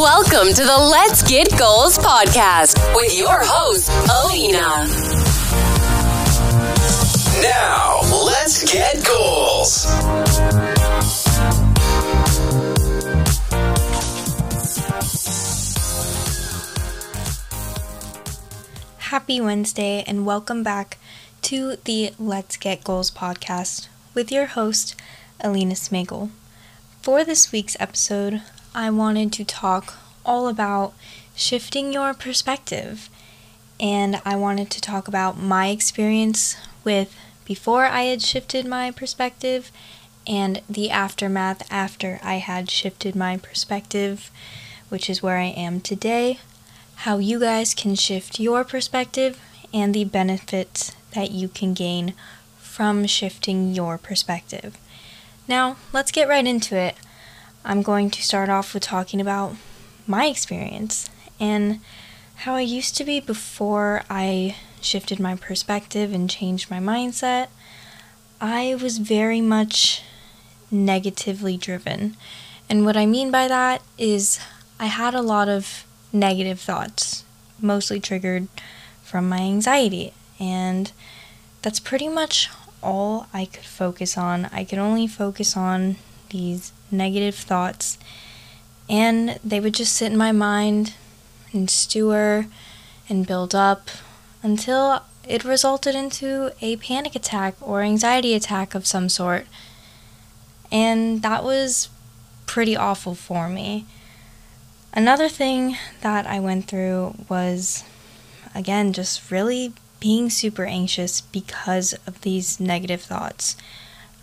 Welcome to the Let's Get Goals podcast with your host, Alina. Now, let's get goals. Happy Wednesday and welcome back to the Let's Get Goals podcast with your host, Alina Smejkal. For this week's episode, I wanted to talk all about shifting your perspective. And I wanted to talk about my experience with before I had shifted my perspective and the aftermath after I had shifted my perspective, which is where I am today how you guys can shift your perspective and the benefits that you can gain from shifting your perspective. Now, let's get right into it. I'm going to start off with talking about my experience and how I used to be before I shifted my perspective and changed my mindset. I was very much negatively driven. And what I mean by that is I had a lot of negative thoughts, mostly triggered from my anxiety. And that's pretty much all I could focus on. I could only focus on these negative thoughts, and they would just sit in my mind and stew and build up until it resulted into a panic attack or anxiety attack of some sort. And that was pretty awful for me. Another thing that I went through was, again, just really being super anxious because of these negative thoughts.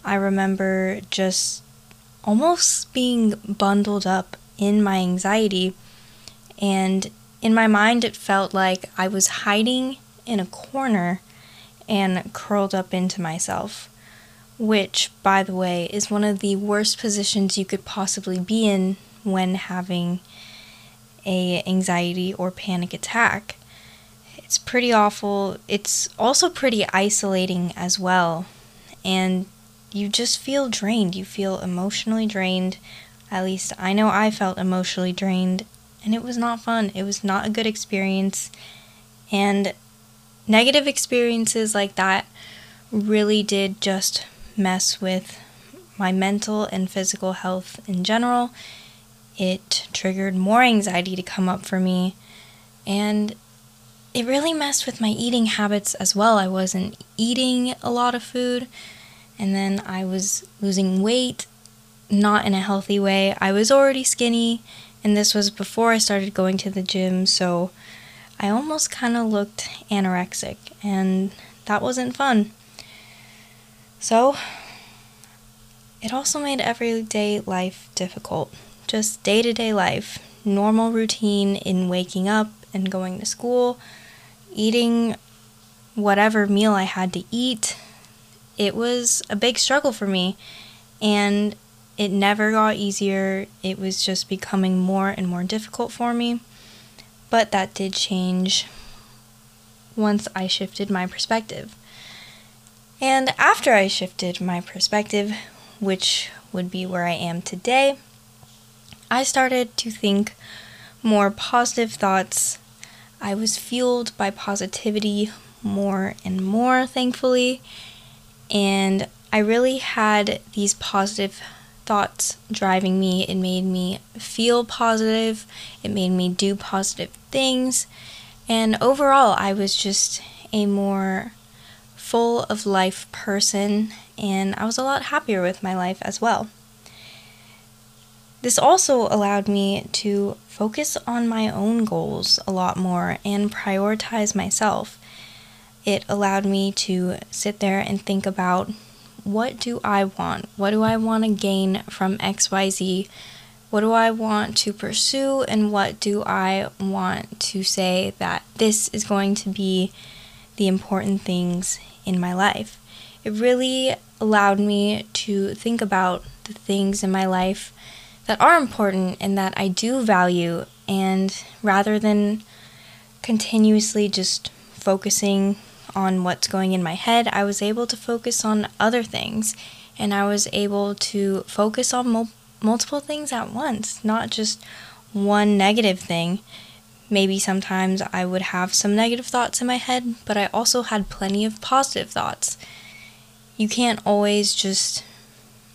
I remember just almost being bundled up in my anxiety, and in my mind, it felt like I was hiding in a corner and curled up into myself. Which, by the way, is one of the worst positions you could possibly be in when having a anxiety or panic attack. It's pretty awful. It's also pretty isolating as well. And you just feel drained. You feel emotionally drained. At least I know I felt emotionally drained, and it was not fun. It was not a good experience. And negative experiences like that really did just mess with my mental and physical health in general it triggered more anxiety to come up for me. And it really messed with my eating habits as well. I wasn't eating a lot of food, and then I was losing weight, not in a healthy way. I was already skinny, and this was before I started going to the gym, so I almost kind of looked anorexic, and that wasn't fun. So, it also made everyday life difficult just day to day life, normal routine in waking up and going to school, eating whatever meal I had to eat. It was a big struggle for me, and it never got easier. It was just becoming more and more difficult for me. But that did change once I shifted my perspective. And after I shifted my perspective, which would be where I am today, I started to think more positive thoughts. I was fueled by positivity more and more, thankfully. And I really had these positive thoughts driving me. It made me feel positive, it made me do positive things. And overall, I was just a more full of life person, and I was a lot happier with my life as well. This also allowed me to focus on my own goals a lot more and prioritize myself. It allowed me to sit there and think about what do I want? What do I want to gain from XYZ? What do I want to pursue? And what do I want to say that this is going to be the important things in my life? It really allowed me to think about the things in my life that are important and that I do value. And rather than continuously just focusing on what's going in my head, I was able to focus on other things. And I was able to focus on mul- multiple things at once, not just one negative thing. Maybe sometimes I would have some negative thoughts in my head, but I also had plenty of positive thoughts. You can't always just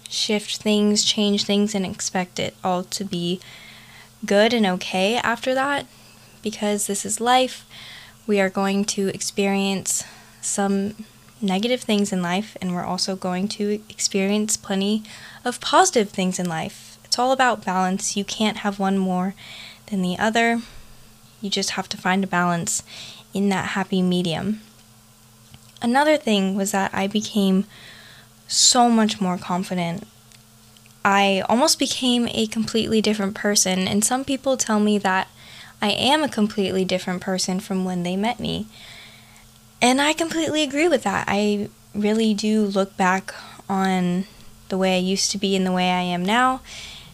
shift things, change things, and expect it all to be good and okay after that because this is life. We are going to experience some negative things in life, and we're also going to experience plenty of positive things in life. It's all about balance. You can't have one more than the other. You just have to find a balance in that happy medium. Another thing was that I became so much more confident. I almost became a completely different person, and some people tell me that I am a completely different person from when they met me. And I completely agree with that. I really do look back on the way I used to be and the way I am now,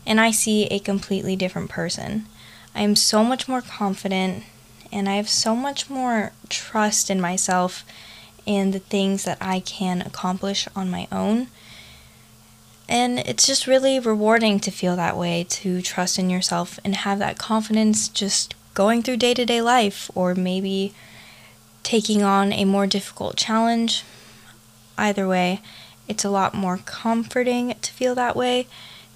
and I see a completely different person. I am so much more confident, and I have so much more trust in myself and the things that I can accomplish on my own. And it's just really rewarding to feel that way, to trust in yourself and have that confidence just going through day to day life, or maybe taking on a more difficult challenge. Either way, it's a lot more comforting to feel that way,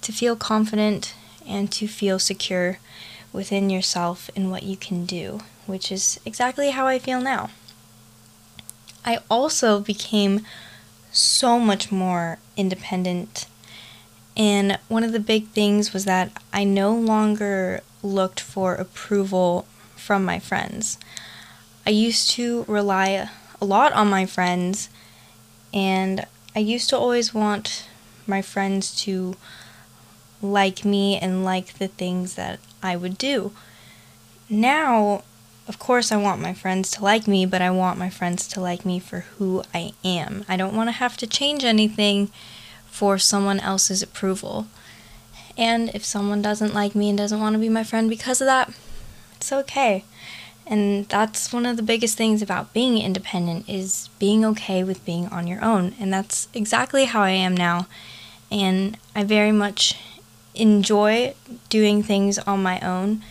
to feel confident, and to feel secure within yourself and what you can do, which is exactly how I feel now. I also became so much more independent. And one of the big things was that I no longer looked for approval from my friends. I used to rely a lot on my friends, and I used to always want my friends to like me and like the things that I would do. Now, of course, I want my friends to like me, but I want my friends to like me for who I am. I don't want to have to change anything for someone else's approval. And if someone doesn't like me and doesn't want to be my friend because of that, it's okay. And that's one of the biggest things about being independent is being okay with being on your own. And that's exactly how I am now. And I very much enjoy doing things on my own,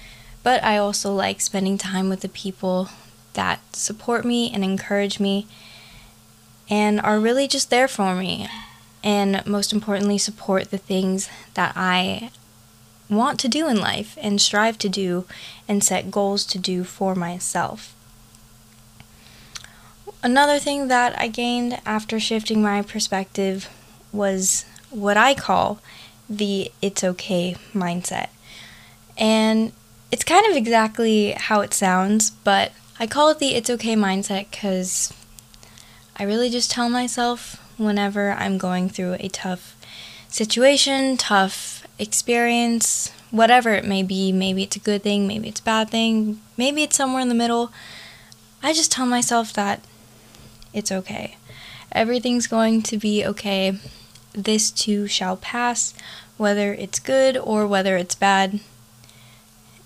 but I also like spending time with the people that support me and encourage me and are really just there for me. And most importantly, support the things that I want to do in life and strive to do and set goals to do for myself. Another thing that I gained after shifting my perspective was what I call the it's okay mindset. And it's kind of exactly how it sounds, but I call it the it's okay mindset because I really just tell myself whenever I'm going through a tough situation, tough experience, whatever it may be. Maybe it's a good thing, maybe it's a bad thing, maybe it's somewhere in the middle. I just tell myself that it's okay. Everything's going to be okay. This too shall pass, whether it's good or whether it's bad.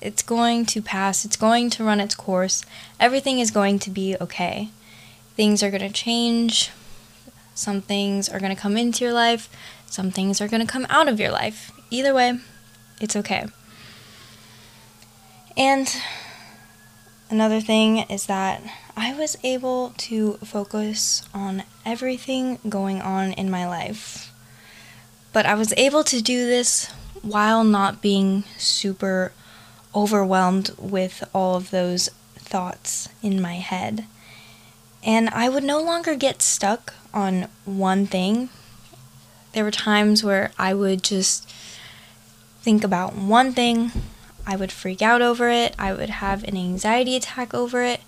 It's going to pass, it's going to run its course. Everything is going to be okay. Things are going to change. Some things are going to come into your life, some things are going to come out of your life. Either way, it's okay. And another thing is that I was able to focus on everything going on in my life. But I was able to do this while not being super overwhelmed with all of those thoughts in my head. And I would no longer get stuck on one thing. There were times where I would just think about one thing, I would freak out over it, I would have an anxiety attack over it,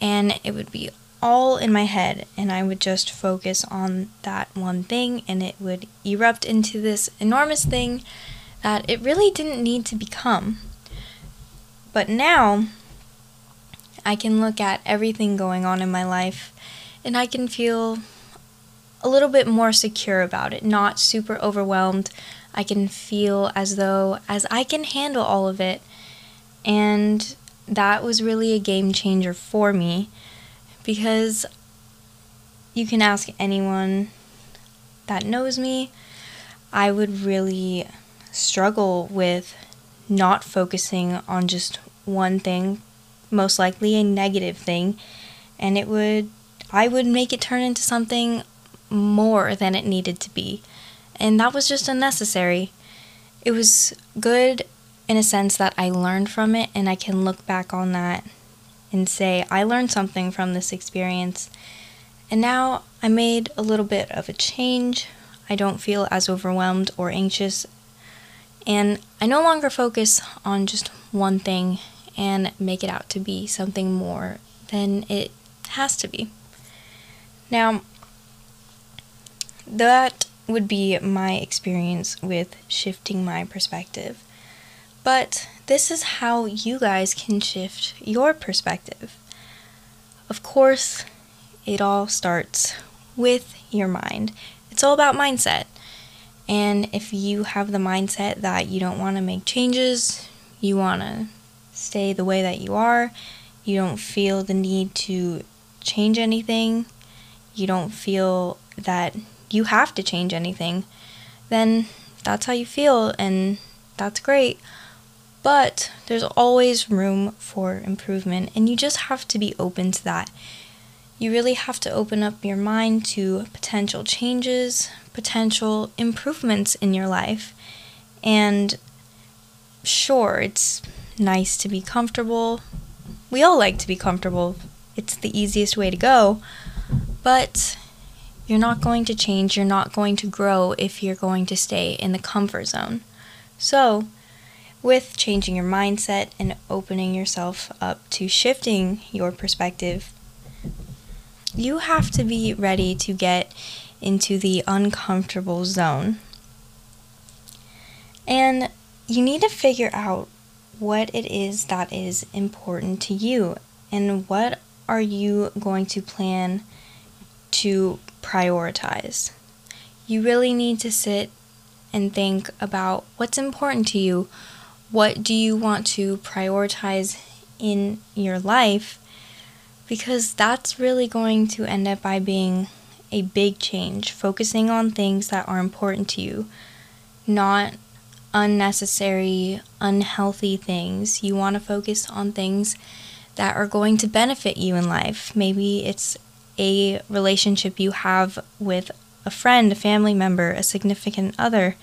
and it would be all in my head, and I would just focus on that one thing, and it would erupt into this enormous thing that it really didn't need to become. But now, I can look at everything going on in my life, and I can feel a little bit more secure about it, not super overwhelmed I can feel as though as I can handle all of it. And that was really a game changer for me because you can ask anyone that knows me. I would really struggle with not focusing on just one thing, most likely a negative thing, and it would I would make it turn into something more than it needed to be. And that was just unnecessary. It was good in a sense that I learned from it and I can look back on that and say I learned something from this experience. And now I made a little bit of a change. I don't feel as overwhelmed or anxious. And I no longer focus on just one thing and make it out to be something more than it has to be. Now, that would be my experience with shifting my perspective. But this is how you guys can shift your perspective. Of course, it all starts with your mind. It's all about mindset. And if you have the mindset that you don't want to make changes, you want to stay the way that you are, you don't feel the need to change anything, you don't feel that you have to change anything, then that's how you feel and that's great. But there's always room for improvement, and you just have to be open to that. You really have to open up your mind to potential changes, potential improvements in your life. And sure, it's nice to be comfortable. We all like to be comfortable, it's the easiest way to go. But you're not going to change, you're not going to grow if you're going to stay in the comfort zone. So, with changing your mindset and opening yourself up to shifting your perspective, you have to be ready to get into the uncomfortable zone. And you need to figure out what it is that is important to you and what are you going to plan to prioritize. You really need to sit and think about what's important to you what do you want to prioritize in your life? Because that's really going to end up by being a big change, focusing on things that are important to you, not unnecessary, unhealthy things. You want to focus on things that are going to benefit you in life. Maybe it's a relationship you have with a friend, a family member, a significant other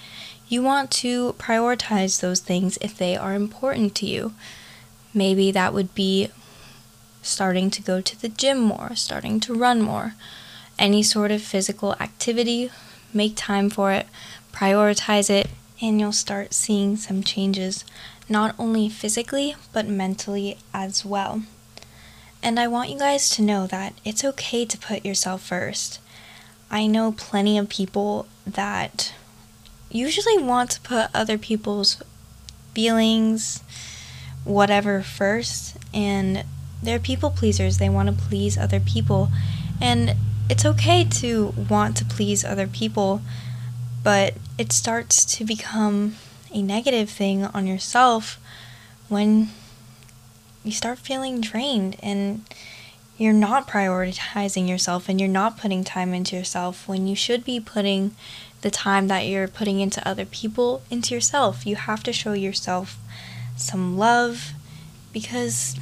you want to prioritize those things if they are important to you. Maybe that would be starting to go to the gym more, starting to run more, any sort of physical activity, make time for it, prioritize it, and you'll start seeing some changes, not only physically, but mentally as well. And I want you guys to know that it's okay to put yourself first. I know plenty of people that usually want to put other people's feelings, whatever, first. And they're people pleasers. They want to please other people. And it's okay to want to please other people, but it starts to become a negative thing on yourself when you start feeling drained and you're not prioritizing yourself and you're not putting time into yourself when you should be putting the time that you're putting into other people into yourself. You have to show yourself some love because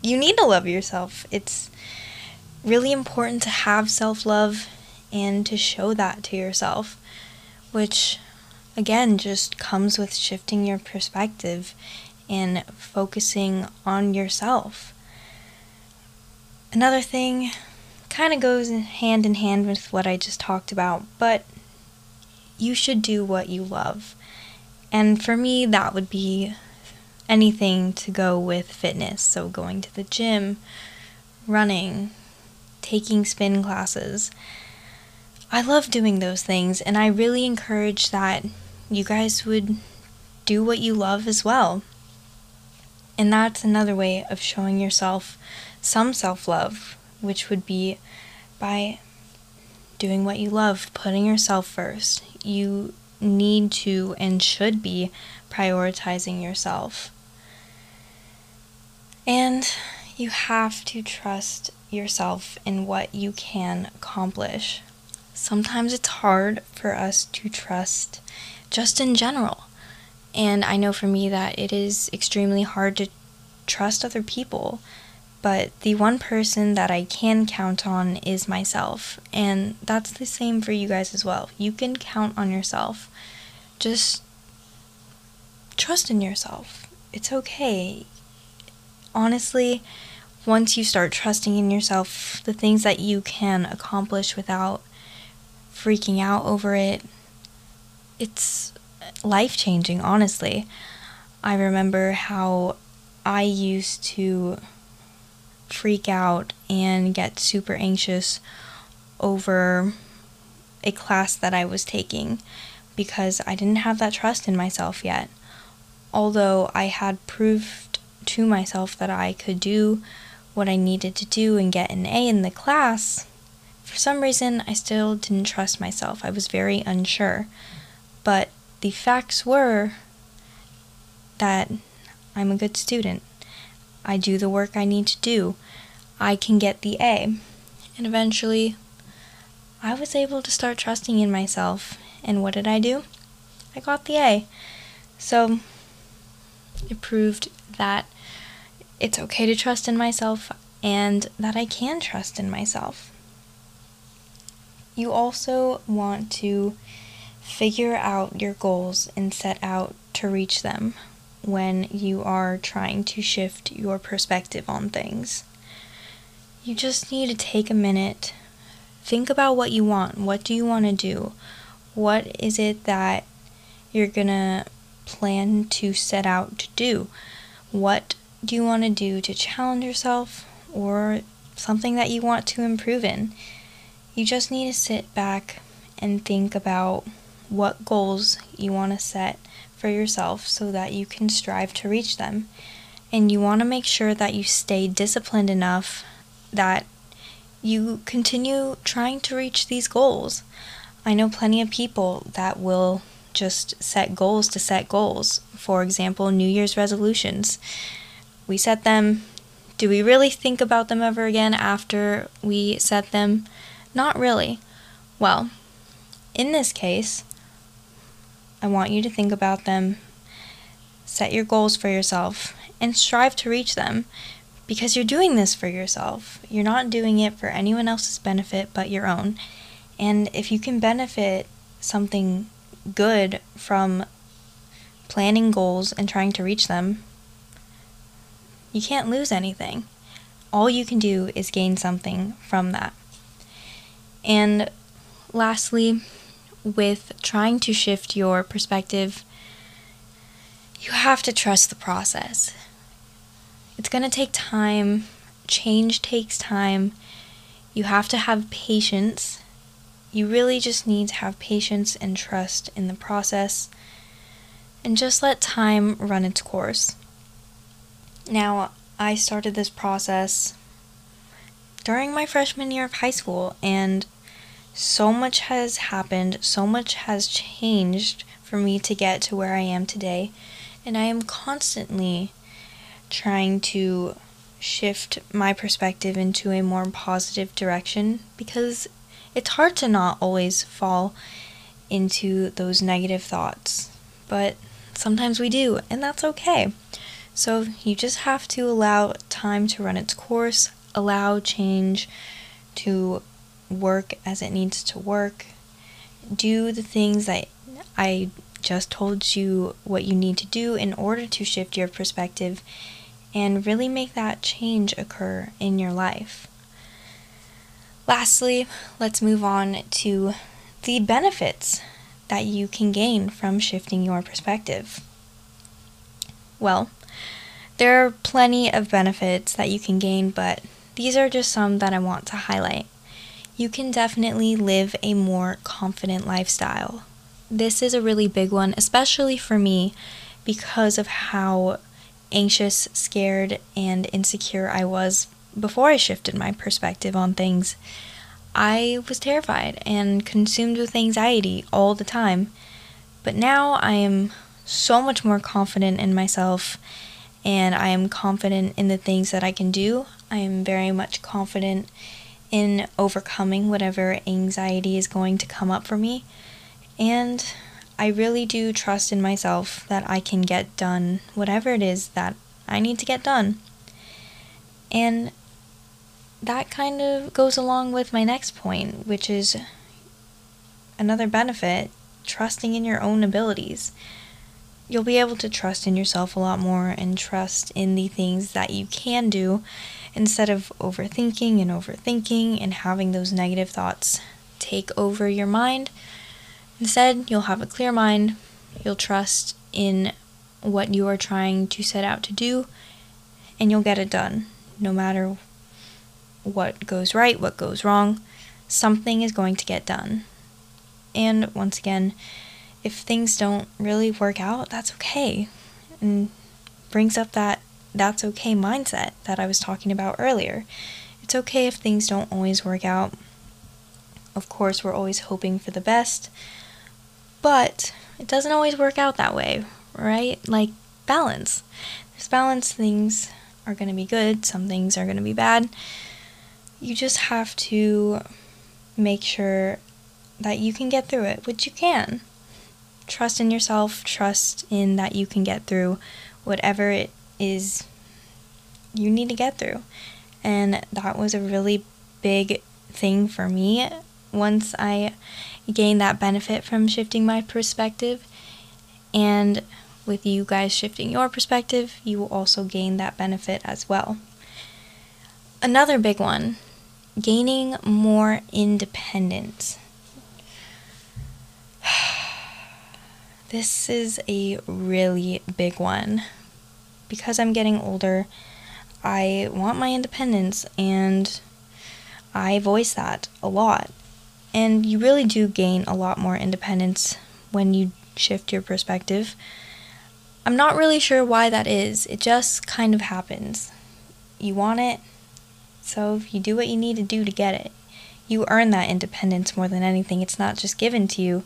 you need to love yourself. It's really important to have self love and to show that to yourself, which again just comes with shifting your perspective and focusing on yourself. Another thing kind of goes hand in hand with what I just talked about, but you should do what you love. And for me, that would be anything to go with fitness. So, going to the gym, running, taking spin classes. I love doing those things, and I really encourage that you guys would do what you love as well. And that's another way of showing yourself some self love which would be by doing what you love, putting yourself first. You need to and should be prioritizing yourself. And you have to trust yourself in what you can accomplish. Sometimes it's hard for us to trust just in general. And I know for me that it is extremely hard to trust other people. But the one person that I can count on is myself. And that's the same for you guys as well. You can count on yourself. Just trust in yourself. It's okay. Honestly, once you start trusting in yourself, the things that you can accomplish without freaking out over it, it's life changing, honestly. I remember how I used to freak out and get super anxious over a class that I was taking because I didn't have that trust in myself yet. Although I had proved to myself that I could do what I needed to do and get an A in the class, for some reason I still didn't trust myself. I was very unsure. But the facts were that I'm a good student. I do the work I need to do. I can get the A. And eventually, I was able to start trusting in myself. And what did I do? I got the A. So, it proved that it's okay to trust in myself and that I can trust in myself. You also want to figure out your goals and set out to reach them when you are trying to shift your perspective on things. You just need to take a minute, think about what you want. What do you want to do? What is it that you're going to plan to set out to do? What do you want to do to challenge yourself or something that you want to improve in? You just need to sit back and think about what goals you want to set for yourself so that you can strive to reach them. And you want to make sure that you stay disciplined enough that you continue trying to reach these goals. I know plenty of people that will just set goals to set goals. For example, New Year's resolutions. We set them. Do we really think about them ever again after we set them? Not really. Well, in this case, I want you to think about them, set your goals for yourself, and strive to reach them because you're doing this for yourself. You're not doing it for anyone else's benefit but your own. And if you can benefit something good from planning goals and trying to reach them, you can't lose anything. All you can do is gain something from that. And lastly, with trying to shift your perspective, you have to trust the process. It's going to take time, change takes time. You have to have patience. You really just need to have patience and trust in the process and just let time run its course. Now, I started this process during my freshman year of high school, and so much has happened, so much has changed for me to get to where I am today, and I am constantly trying to shift my perspective into a more positive direction because it's hard to not always fall into those negative thoughts, but sometimes we do, and that's okay. So you just have to allow time to run its course, allow change to work as it needs to work. Do the things that I just told you what you need to do in order to shift your perspective and really make that change occur in your life. Lastly, let's move on to the benefits that you can gain from shifting your perspective. Well, there are plenty of benefits that you can gain, but these are just some that I want to highlight you can definitely live a more confident lifestyle. This is a really big one, especially for me, because of how anxious, scared, and insecure I was before I shifted my perspective on things. I was terrified and consumed with anxiety all the time. But now I am so much more confident in myself and I am confident in the things that I can do. I am very much confident in overcoming whatever anxiety is going to come up for me. And I really do trust in myself that I can get done whatever it is that I need to get done. And that kind of goes along with my next point, which is another benefit trusting in your own abilities. You'll be able to trust in yourself a lot more and trust in the things that you can do instead of overthinking and overthinking and having those negative thoughts take over your mind. Instead, you'll have a clear mind, you'll trust in what you are trying to set out to do, and you'll get it done. No matter what goes right, what goes wrong, something is going to get done. And once again, if things don't really work out, that's okay. And brings up that that's okay mindset that I was talking about earlier. It's okay if things don't always work out. Of course, we're always hoping for the best, but it doesn't always work out that way, right? Like balance. There's balance, things are going to be good, some things are going to be bad. You just have to make sure that you can get through it, which you can. Trust in yourself, trust in that you can get through whatever it is you need to get through. And that was a really big thing for me once I gained that benefit from shifting my perspective. And with you guys shifting your perspective, you will also gain that benefit as well. Another big one gaining more independence. This is a really big one. Because I'm getting older, I want my independence and I voice that a lot. And you really do gain a lot more independence when you shift your perspective. I'm not really sure why that is. It just kind of happens. You want it, so you do what you need to do to get it. You earn that independence more than anything. It's not just given to you.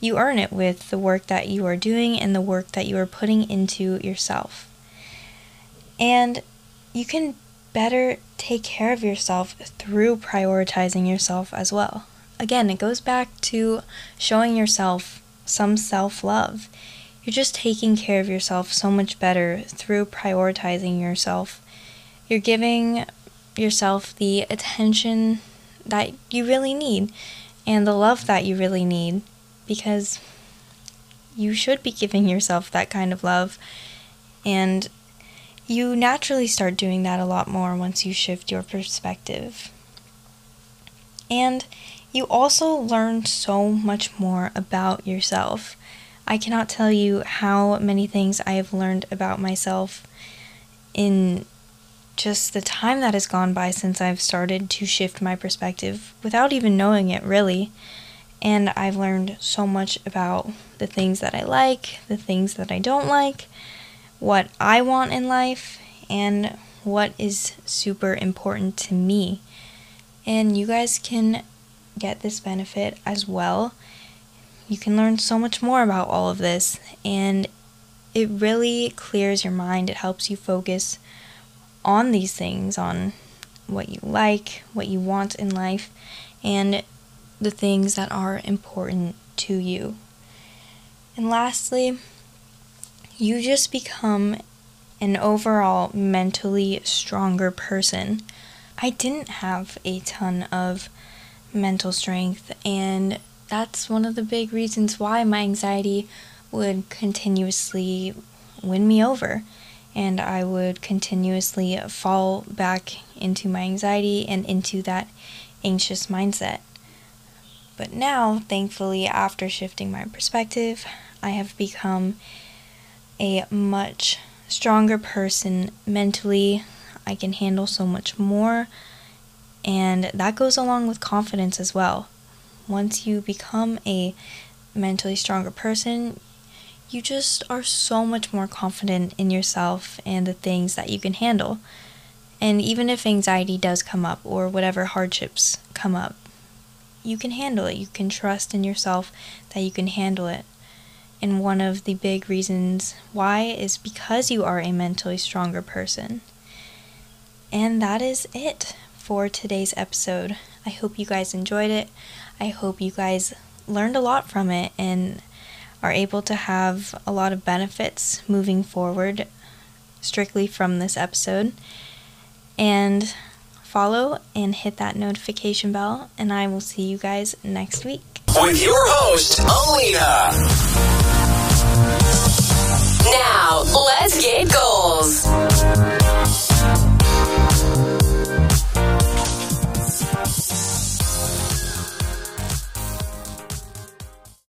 You earn it with the work that you are doing and the work that you are putting into yourself. And you can better take care of yourself through prioritizing yourself as well. Again, it goes back to showing yourself some self love. You're just taking care of yourself so much better through prioritizing yourself. You're giving yourself the attention that you really need and the love that you really need because you should be giving yourself that kind of love and you naturally start doing that a lot more once you shift your perspective. And you also learn so much more about yourself. I cannot tell you how many things I have learned about myself in just the time that has gone by since I've started to shift my perspective without even knowing it really. And I've learned so much about the things that I like, the things that I don't like, what I want in life and what is super important to me. And you guys can get this benefit as well. You can learn so much more about all of this, and it really clears your mind. It helps you focus on these things, on what you like, what you want in life, and the things that are important to you. And lastly, you just become an overall mentally stronger person. I didn't have a ton of mental strength, and that's one of the big reasons why my anxiety would continuously win me over. And I would continuously fall back into my anxiety and into that anxious mindset. But now, thankfully, after shifting my perspective, I have become a much stronger person mentally. I can handle so much more. And that goes along with confidence as well. Once you become a mentally stronger person, you just are so much more confident in yourself and the things that you can handle. And even if anxiety does come up or whatever hardships come up, you can handle it. You can trust in yourself that you can handle it. And one of the big reasons why is because you are a mentally stronger person. And that is it for today's episode. I hope you guys enjoyed it. I hope you guys learned a lot from it. And are able to have a lot of benefits moving forward strictly from this episode. And follow and hit that notification bell, and I will see you guys next week. With your host, Alina. Now, let's get goals.